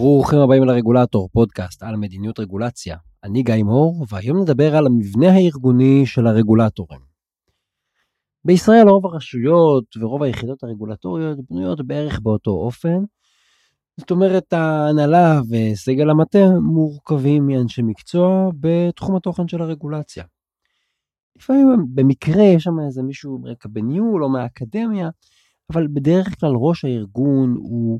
ברוכים הבאים לרגולטור, פודקאסט על מדיניות רגולציה. אני גיא מור, והיום נדבר על המבנה הארגוני של הרגולטורים. בישראל רוב הרשויות ורוב היחידות הרגולטוריות בנויות בערך באותו אופן. זאת אומרת, ההנהלה וסגל המטה מורכבים מאנשי מקצוע בתחום התוכן של הרגולציה. לפעמים במקרה יש שם איזה מישהו רקע בניהול או מהאקדמיה, אבל בדרך כלל ראש הארגון הוא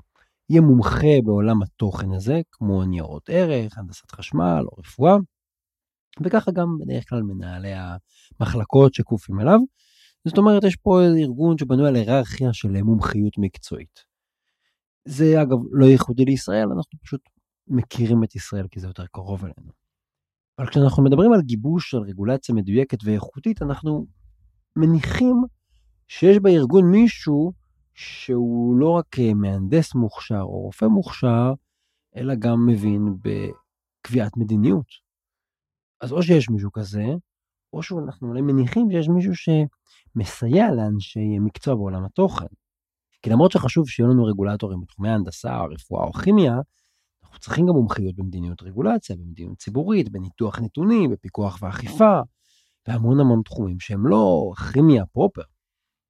יהיה מומחה בעולם התוכן הזה, כמו ניירות ערך, הנדסת חשמל או רפואה, וככה גם בדרך כלל מנהלי המחלקות שכפופים אליו. זאת אומרת, יש פה ארגון שבנוי על היררכיה של מומחיות מקצועית. זה אגב לא ייחודי לישראל, אנחנו פשוט מכירים את ישראל כי זה יותר קרוב אלינו. אבל כשאנחנו מדברים על גיבוש של רגולציה מדויקת ואיכותית, אנחנו מניחים שיש בארגון מישהו שהוא לא רק אה, מהנדס מוכשר או רופא מוכשר, אלא גם מבין בקביעת מדיניות. אז או שיש מישהו כזה, או שאנחנו אולי מניחים שיש מישהו שמסייע לאנשי מקצוע בעולם התוכן. כי למרות שחשוב שיהיו לנו רגולטורים בתחומי הנדסה, רפואה או כימיה, אנחנו צריכים גם מומחיות במדיניות רגולציה, במדיניות ציבורית, בניתוח נתונים, בפיקוח ואכיפה, והמון המון תחומים שהם לא כימיה פרופר.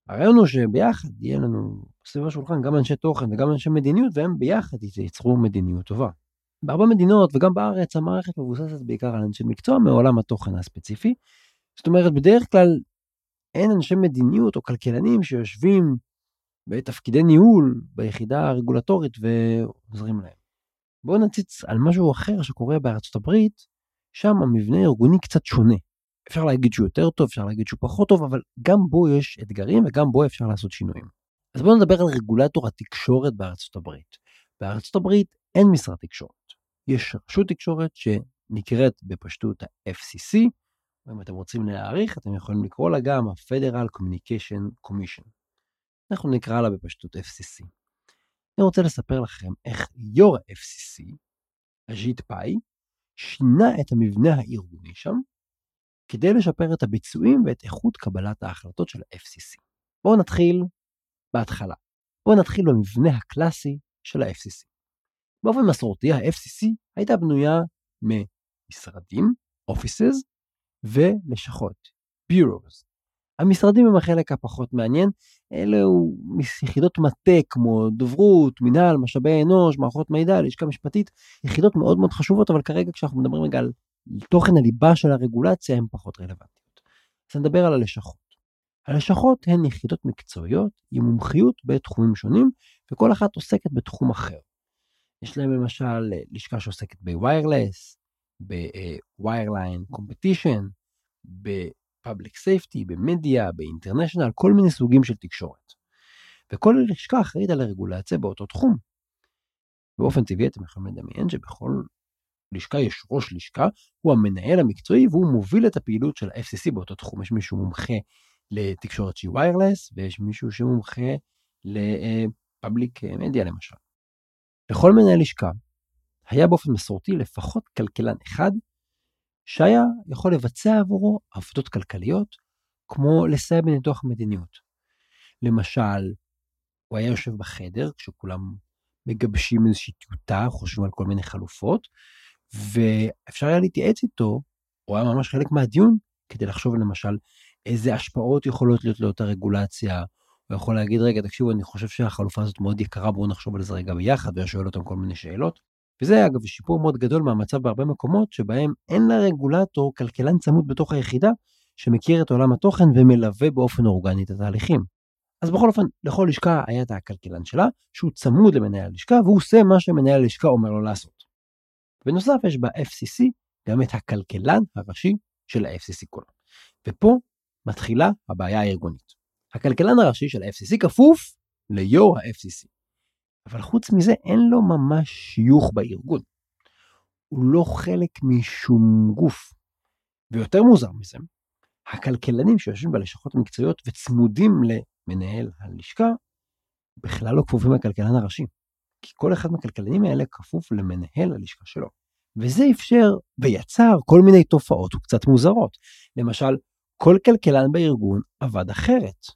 הרעיון הוא שביחד יהיה לנו סביב השולחן גם אנשי תוכן וגם אנשי מדיניות, והם ביחד ייצרו מדיניות טובה. בהרבה מדינות וגם בארץ המערכת מבוססת בעיקר על אנשי מקצוע מעולם התוכן הספציפי. זאת אומרת, בדרך כלל אין אנשי מדיניות או כלכלנים שיושבים בתפקידי ניהול ביחידה הרגולטורית ועוזרים להם. בואו נציץ על משהו אחר שקורה בארצות הברית, שם המבנה הארגוני קצת שונה. אפשר להגיד שהוא יותר טוב, אפשר להגיד שהוא פחות טוב, אבל גם בו יש אתגרים וגם בו אפשר לעשות שינויים. אז בואו נדבר על רגולטור התקשורת בארצות הברית. בארצות הברית אין משרד תקשורת. יש רשות תקשורת שנקראת בפשטות ה-FCC, ואם אתם רוצים להעריך, אתם יכולים לקרוא לה גם ה-Federal Communication Commission. אנחנו נקרא לה בפשטות FCC. אני רוצה לספר לכם איך יו"ר ה-FCC, אג'יט פאי, שינה את המבנה הארגוני שם, כדי לשפר את הביצועים ואת איכות קבלת ההחלטות של ה-FCC. בואו נתחיל בהתחלה. בואו נתחיל במבנה הקלאסי של ה-FCC. באופן מסורתי ה-FCC הייתה בנויה ממשרדים, offices, ולשכות, bureaus. המשרדים הם החלק הפחות מעניין, אלו יחידות מטה כמו דוברות, מנהל, משאבי אנוש, מערכות מידע, לשכה משפטית, יחידות מאוד מאוד חשובות, אבל כרגע כשאנחנו מדברים רגע על תוכן הליבה של הרגולציה הן פחות רלוונטיות. אז נדבר על הלשכות. הלשכות הן יחידות מקצועיות עם מומחיות בתחומים שונים, וכל אחת עוסקת בתחום אחר. יש להם למשל לשכה שעוסקת ב wireless, ב wireline competition, ב public safety, במדיה, ב international, כל מיני סוגים של תקשורת. וכל לשכה אחראית על הרגולציה באותו תחום. באופן טבעי אתם יכולים לדמיין שבכל לשכה יש ראש לשכה, הוא המנהל המקצועי והוא מוביל את הפעילות של ה-FCC באותו תחום. יש מישהו מומחה לתקשורת שהיא ויירלס, ויש מישהו שמומחה לפאבליק מדיה למשל. לכל מנהל לשכה היה באופן מסורתי לפחות כלכלן אחד, שהיה יכול לבצע עבורו עבודות כלכליות, כמו לסייע בניתוח המדיניות. למשל, הוא היה יושב בחדר כשכולם מגבשים איזושהי טיוטה, חושבים על כל מיני חלופות, ואפשר היה להתייעץ איתו, הוא היה ממש חלק מהדיון, כדי לחשוב למשל איזה השפעות יכולות להיות לאותה רגולציה. הוא יכול להגיד, רגע, תקשיבו, אני חושב שהחלופה הזאת מאוד יקרה, בואו נחשוב על זה רגע ביחד, והיה שואל אותם כל מיני שאלות. וזה אגב שיפור מאוד גדול מהמצב בהרבה מקומות שבהם אין לרגולטור כלכלן צמוד בתוך היחידה שמכיר את עולם התוכן ומלווה באופן אורגני את התהליכים. אז בכל אופן, לכל לשכה היה את הכלכלן שלה, שהוא צמוד למנהל הלשכה, והוא עושה מה שמנהל הלשכה אומר לו לעשות. בנוסף, יש ב-FCC גם את הכלכלן הראשי של ה-FCC כולו. ופה מתחילה הבעיה הארגונית. הכלכלן הראשי של ה-FCC כפוף ליו"ר ה-FCC. אבל חוץ מזה אין לו ממש שיוך בארגון. הוא לא חלק משום גוף. ויותר מוזר מזה, הכלכלנים שיושבים בלשכות המקצועיות וצמודים למנהל הלשכה, בכלל לא כפופים לכלכלן הראשי. כי כל אחד מהכלכלנים האלה כפוף למנהל הלשכה שלו. וזה אפשר ויצר כל מיני תופעות קצת מוזרות. למשל, כל כלכלן בארגון עבד אחרת,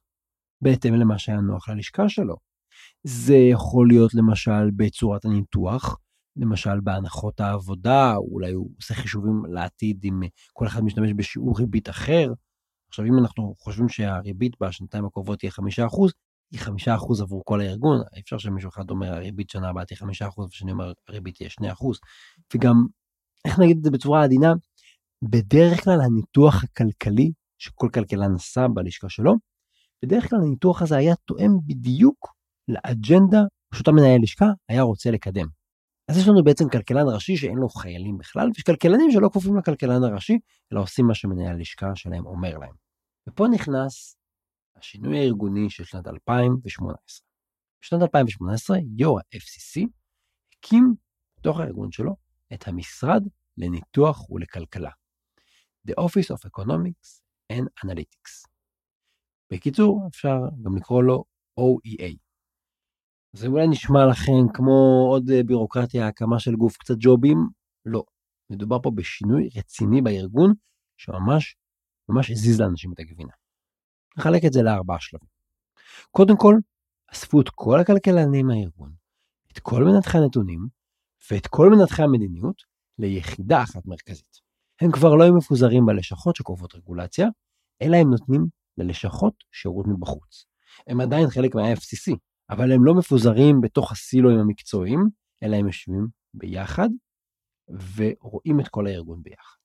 בהתאם למה שהיה נוח ללשכה שלו. זה יכול להיות למשל בצורת הניתוח, למשל בהנחות העבודה, אולי הוא עושה חישובים לעתיד אם כל אחד משתמש בשיעור ריבית אחר. עכשיו, אם אנחנו חושבים שהריבית בשנתיים הקרובות תהיה חמישה אחוז, היא חמישה אחוז עבור כל הארגון, אי אפשר שמישהו אחד אומר הריבית שנה הבאה תהיה חמישה אחוז, ושאני אומר הריבית תהיה שני אחוז. וגם, איך נגיד את זה בצורה עדינה, בדרך כלל הניתוח הכלכלי שכל כלכלן עשה בלשכה שלו, בדרך כלל הניתוח הזה היה תואם בדיוק לאג'נדה שאותה מנהל לשכה היה רוצה לקדם. אז יש לנו בעצם כלכלן ראשי שאין לו חיילים בכלל, ויש כלכלנים שלא כפופים לכלכלן הראשי, אלא עושים מה שמנהל הלשכה שלהם אומר להם. ופה נכנס השינוי הארגוני של שנת 2018. בשנת 2018 יו"ר ה-FCC הקים בתוך הארגון שלו את המשרד לניתוח ולכלכלה. The Office of Economics and Analytics. בקיצור, אפשר גם לקרוא לו OEA. זה אולי נשמע לכם כמו עוד בירוקרטיה, הקמה של גוף קצת ג'ובים, לא. מדובר פה בשינוי רציני בארגון, שממש ממש הזיז לאנשים את הגבינה. נחלק את זה לארבעה שלבים. קודם כל, אספו את כל הכלכלנים מהארגון, את כל מנתחי הנתונים ואת כל מנתחי המדיניות ליחידה אחת מרכזית. הם כבר לא היו מפוזרים בלשכות שקובעות רגולציה, אלא הם נותנים ללשכות שירות מבחוץ. הם עדיין חלק מה-FCC, אבל הם לא מפוזרים בתוך הסילואים המקצועיים, אלא הם יושבים ביחד ורואים את כל הארגון ביחד.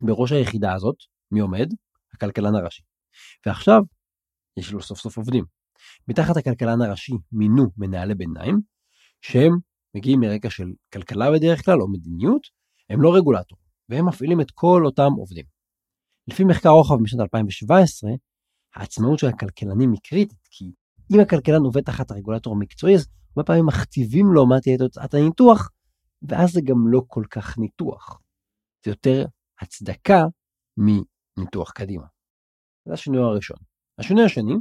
בראש היחידה הזאת, מי עומד? הכלכלן הראשי. ועכשיו, יש לו סוף סוף עובדים. מתחת הכלכלן הראשי מינו מנהלי ביניים, שהם מגיעים מרקע של כלכלה בדרך כלל, או מדיניות, הם לא רגולטור, והם מפעילים את כל אותם עובדים. לפי מחקר רוחב משנת 2017, העצמאות של הכלכלנים היא קריטית, כי אם הכלכלן עובד תחת הרגולטור המקצועי, אז הרבה פעמים מכתיבים לו מה תהיה תוצאת הניתוח, ואז זה גם לא כל כך ניתוח. זה יותר הצדקה מניתוח קדימה. זה השינוי הראשון. השינוי השני,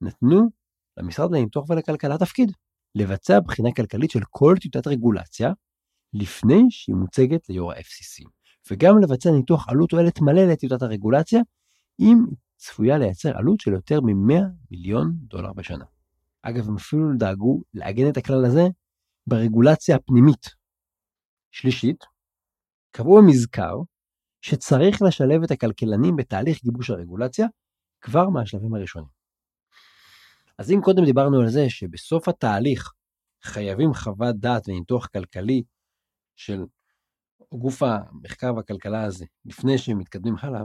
נתנו למשרד לניתוח ולכלכלה תפקיד, לבצע בחינה כלכלית של כל טיוטת רגולציה לפני שהיא מוצגת ליו"ר ה-FCC, וגם לבצע ניתוח עלות תועלת מלא לטיוטת הרגולציה, אם היא צפויה לייצר עלות של יותר מ-100 מיליון דולר בשנה. אגב, הם אפילו דאגו לעגן את הכלל הזה ברגולציה הפנימית. שלישית, קבעו במזכר שצריך לשלב את הכלכלנים בתהליך גיבוש הרגולציה כבר מהשלבים הראשונים. אז אם קודם דיברנו על זה שבסוף התהליך חייבים חוות דעת וניתוח כלכלי של גוף המחקר והכלכלה הזה לפני שהם מתקדמים הלאה,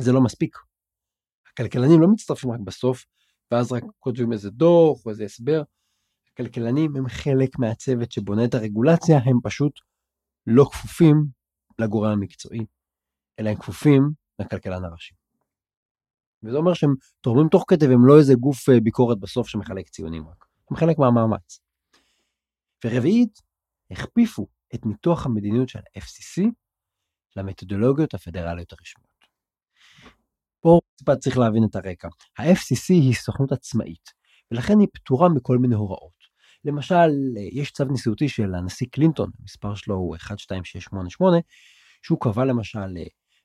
זה לא מספיק. הכלכלנים לא מצטרפים רק בסוף, ואז רק כותבים איזה דוח או איזה הסבר. הכלכלנים הם חלק מהצוות שבונה את הרגולציה, הם פשוט לא כפופים לגורם המקצועי, אלא הם כפופים לכלכלן הראשי. וזה אומר שהם תורמים תוך כדי והם לא איזה גוף אה, ביקורת בסוף שמחלק ציונים רק, הם חלק מהמאמץ. ורביעית, הכפיפו את ניתוח המדיניות של FCC למתודולוגיות הפדרליות הרשמיות. פה טיפה צריך להבין את הרקע. ה-FCC היא סוכנות עצמאית, ולכן היא פטורה מכל מיני הוראות. למשל, יש צו נשיאותי של הנשיא קלינטון, המספר שלו הוא 12688, שהוא קבע למשל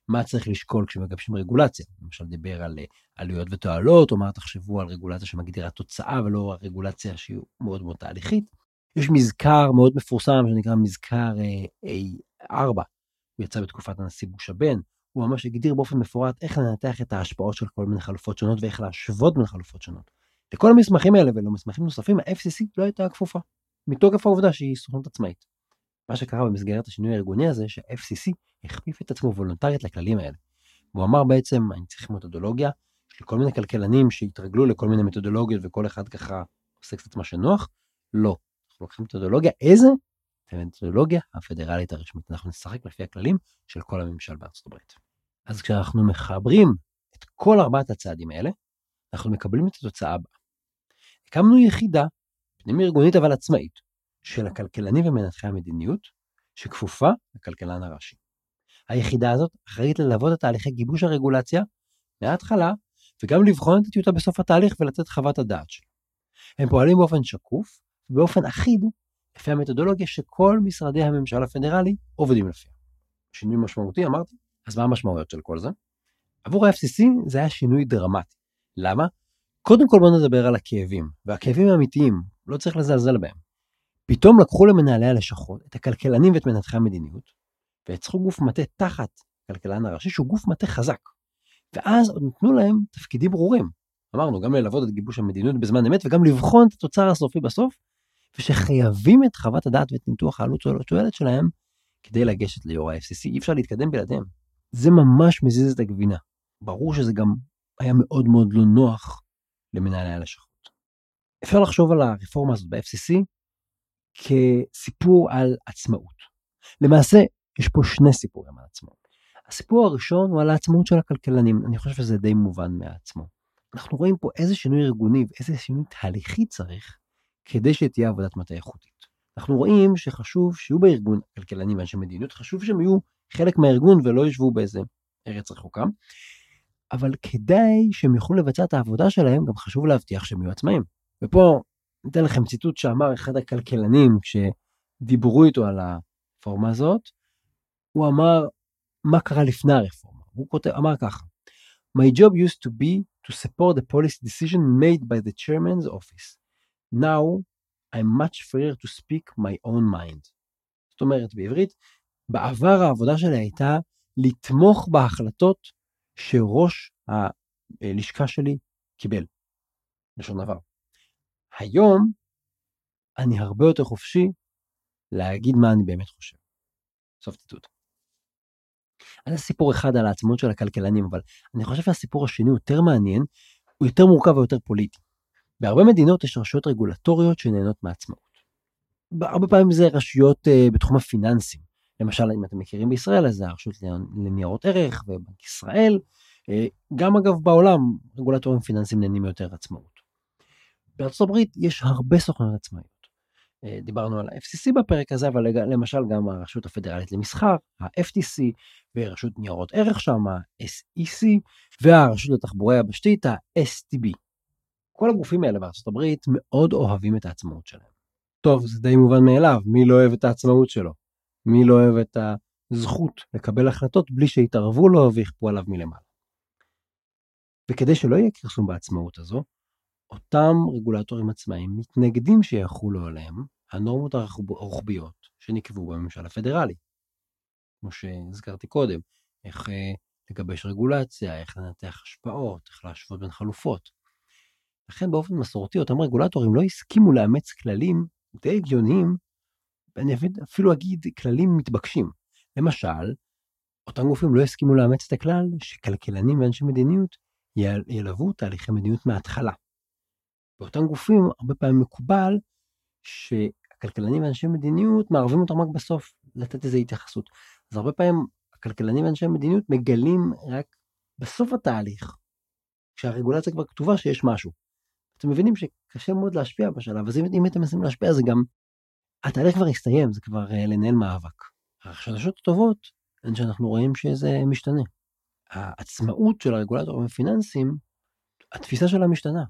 מה צריך לשקול כשמגבשים רגולציה. למשל דיבר על עלויות ותועלות, או מה תחשבו על רגולציה שמגדירה תוצאה ולא רגולציה שהיא מאוד מאוד תהליכית. יש מזכר מאוד מפורסם שנקרא מזכר A4, הוא יצא בתקופת הנשיא בוש הבן, הוא ממש הגדיר באופן מפורט איך לנתח את ההשפעות של כל מיני חלופות שונות ואיך להשוות בין חלופות שונות. לכל המסמכים האלה ולמסמכים נוספים, ה-FCC לא הייתה כפופה, מתוקף העובדה שהיא סוכנות עצמאית. מה שקרה במסגרת השינוי הארגוני הזה, שה-FCC הכפיף את עצמו וולונטרית לכללים האלה. הוא אמר בעצם, אני צריך מתודולוגיה של כל מיני כלכלנים שהתרגלו לכל מיני מתודולוגיות וכל אחד ככה עושה קצת מה שנוח. לא, אנחנו לוקחים מתודולוגיה, איזה? המתודולוגיה הפדרלית הרשמית. אנחנו נשחק לפי הכללים של כל הממשל בארצות הברית. אז כשאנחנו מחברים את כל ארבעת הצעדים האלה, אנחנו מקבלים את התוצאה הבאה. הקמנו יחידה פנימי ארגונית אבל עצמאית של הכלכלנים ומנתחי המדיניות, שכפופה לכלכלן הראשי. היחידה הזאת אחראית ללוות את תהליכי גיבוש הרגולציה מההתחלה, וגם לבחון את הטיוטה בסוף התהליך ולתת חוות הדעת שלה. הם פועלים באופן שקוף ובאופן אחיד לפי המתודולוגיה שכל משרדי הממשל הפדרלי עובדים לפיה. שינוי משמעותי אמרתי? אז מה המשמעויות של כל זה? עבור ה-FCC זה היה שינוי דרמטי. למה? קודם כל בוא נדבר על הכאבים, והכאבים האמיתיים, לא צריך לזלזל בהם. פתאום לקחו למנהלי הלשכות את הכלכלנים ואת מנתחי המדיניות, ויצרו גוף מטה תחת הכלכלן הראשי, שהוא גוף מטה חזק. ואז עוד נתנו להם תפקידים ברורים. אמרנו, גם ללוות את גיבוש המדיניות בזמן אמת, וגם לבחון את התוצר הסופי בסוף, ושחייבים את חוות הדעת ואת ניתוח העלות תועלת שלהם כדי לגשת ליו"ר ה-FCC, אי אפשר להתקדם בלעדיהם. זה ממש מזיז את הגבינה. ברור שזה גם היה מאוד מאוד לא נוח למנהלי הלשכות. אפשר לחשוב על הרפורמה הזאת ב-FCC כסיפור על עצמאות. למעשה, יש פה שני סיפורים על עצמאות. הסיפור הראשון הוא על העצמאות של הכלכלנים, אני חושב שזה די מובן מעצמו. אנחנו רואים פה איזה שינוי ארגוני ואיזה שינוי תהליכי צריך כדי שתהיה עבודת מטה איכותית. אנחנו רואים שחשוב שיהיו בארגון כלכלנים ואנשי מדיניות, חשוב שהם יהיו חלק מהארגון ולא ישבו באיזה ארץ רחוקה, אבל כדי שהם יוכלו לבצע את העבודה שלהם, גם חשוב להבטיח שהם יהיו עצמאים. ופה ניתן לכם ציטוט שאמר אחד הכלכלנים כשדיברו איתו על הרפורמה הזאת, הוא אמר, מה קרה לפני הרפורמה? הוא כותב, אמר ככה, My job used to be to support the policy decision made by the chairman's office. Now I'm much freer to speak my own mind. זאת אומרת בעברית, בעבר העבודה שלי הייתה לתמוך בהחלטות שראש הלשכה שלי קיבל. לשון עבר. היום אני הרבה יותר חופשי להגיד מה אני באמת חושב. סוף ציטוט. אז זה סיפור אחד על העצמאות של הכלכלנים, אבל אני חושב שהסיפור השני יותר מעניין, הוא יותר מורכב ויותר פוליטי. בהרבה מדינות יש רשויות רגולטוריות שנהנות מעצמאות. הרבה פעמים זה רשויות uh, בתחום הפיננסים. למשל, אם אתם מכירים בישראל, אז זה הרשות לניירות ערך ובנק ישראל. Uh, גם אגב בעולם, רגולטורים פיננסיים נהנים מיותר עצמאות. בארצות הברית יש הרבה סוכנויות עצמאיות. אה, דיברנו על ה-FCC בפרק הזה, אבל למשל גם הרשות הפדרלית למסחר, ה-FTC, ורשות ניירות ערך שם, ה-SEC, והרשות לתחבורה יבשתית, ה-STB. כל הגופים האלה בארצות הברית מאוד אוהבים את העצמאות שלהם. טוב, זה די מובן מאליו, מי לא אוהב את העצמאות שלו? מי לא אוהב את הזכות לקבל החלטות בלי שיתערבו לו ויכפו עליו מלמעלה? וכדי שלא יהיה כרסום בעצמאות הזו, אותם רגולטורים עצמאיים מתנגדים שיחולו עליהם הנורמות הרוחביות שנקבעו בממשל הפדרלי. כמו שהזכרתי קודם, איך אה, לגבש רגולציה, איך לנתח השפעות, איך להשוות בין חלופות. לכן באופן מסורתי אותם רגולטורים לא הסכימו לאמץ כללים די הגיוניים, ואני אפילו אגיד כללים מתבקשים. למשל, אותם גופים לא הסכימו לאמץ את הכלל שכלכלנים ואנשי מדיניות ילוו תהליכי מדיניות מההתחלה. באותם גופים הרבה פעמים מקובל שהכלכלנים ואנשי מדיניות מערבים אותם רק בסוף לתת איזו התייחסות. אז הרבה פעמים הכלכלנים ואנשי מדיניות מגלים רק בסוף התהליך, כשהרגולציה כבר כתובה שיש משהו. אתם מבינים שקשה מאוד להשפיע בשלב, אז אם, אם אתם מנסים להשפיע זה גם, התהליך כבר הסתיים, זה כבר אה, לנהל מאבק. החדשות הטובות הן שאנחנו רואים שזה משתנה. העצמאות של הרגולטורים הפיננסיים, התפיסה שלה משתנה.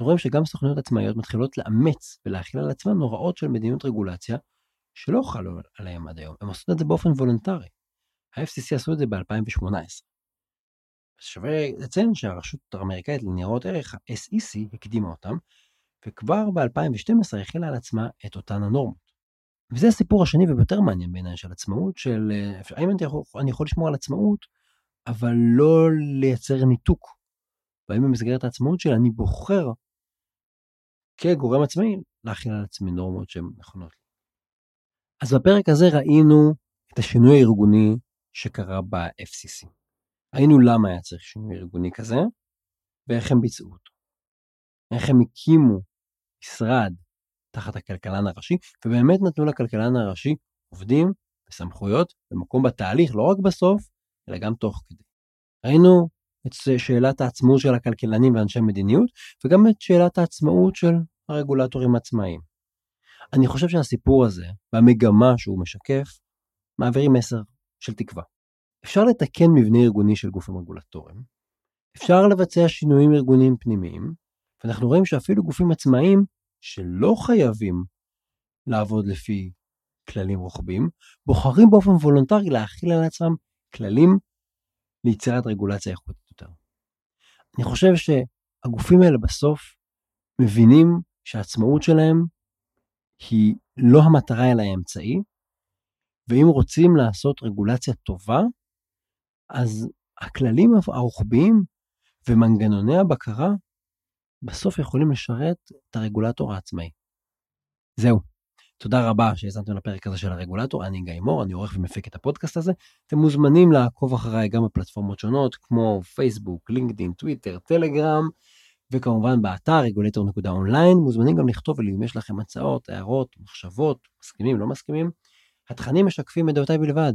אנחנו רואים שגם סוכנויות עצמאיות מתחילות לאמץ ולהחיל על עצמן הוראות של מדיניות רגולציה שלא חלו עליהם עד היום, הם עושות את זה באופן וולונטרי. ה-FCC עשו את זה ב-2018. שווה לציין שהרשות האמריקאית לניירות ערך, ה-SEC, הקדימה אותם, וכבר ב-2012 הכילה על עצמה את אותן הנורמות. וזה הסיפור השני ויותר מעניין בעיניי של עצמאות, של אה, האם אני יכול, אני יכול לשמור על עצמאות, אבל לא לייצר ניתוק. והאם במסגרת העצמאות שלי אני בוחר כגורם עצמאי להכיל על עצמי נורמות שהן נכונות. אז בפרק הזה ראינו את השינוי הארגוני שקרה ב-FCC. ראינו למה היה צריך שינוי ארגוני כזה, ואיך הם ביצעו אותו. איך הם הקימו משרד תחת הכלכלן הראשי, ובאמת נתנו לכלכלן הראשי עובדים וסמכויות במקום בתהליך, לא רק בסוף, אלא גם תוך כדי. ראינו את שאלת העצמאות של הכלכלנים ואנשי מדיניות, וגם את שאלת העצמאות של הרגולטורים עצמאיים. אני חושב שהסיפור הזה, והמגמה שהוא משקף, מעבירים מסר של תקווה. אפשר לתקן מבנה ארגוני של גופים רגולטוריים, אפשר לבצע שינויים ארגוניים פנימיים, ואנחנו רואים שאפילו גופים עצמאיים שלא חייבים לעבוד לפי כללים רוחביים, בוחרים באופן וולונטרי להכיל על עצמם כללים ליצירת רגולציה איכותית יותר. אני חושב שהגופים האלה בסוף מבינים שהעצמאות שלהם היא לא המטרה אלא האמצעי, ואם רוצים לעשות רגולציה טובה, אז הכללים הרוחביים ומנגנוני הבקרה בסוף יכולים לשרת את הרגולטור העצמאי. זהו. תודה רבה שהאזנתם לפרק הזה של הרגולטור, אני גיא מור, אני עורך ומפיק את הפודקאסט הזה. אתם מוזמנים לעקוב אחריי גם בפלטפורמות שונות, כמו פייסבוק, לינקדאין, טוויטר, טלגרם, וכמובן באתר רגולטור.אונליין. מוזמנים גם לכתוב לי אם יש לכם הצעות, הערות, מחשבות, מסכימים, לא מסכימים. התכנים משקפים את דעותיי בלבד,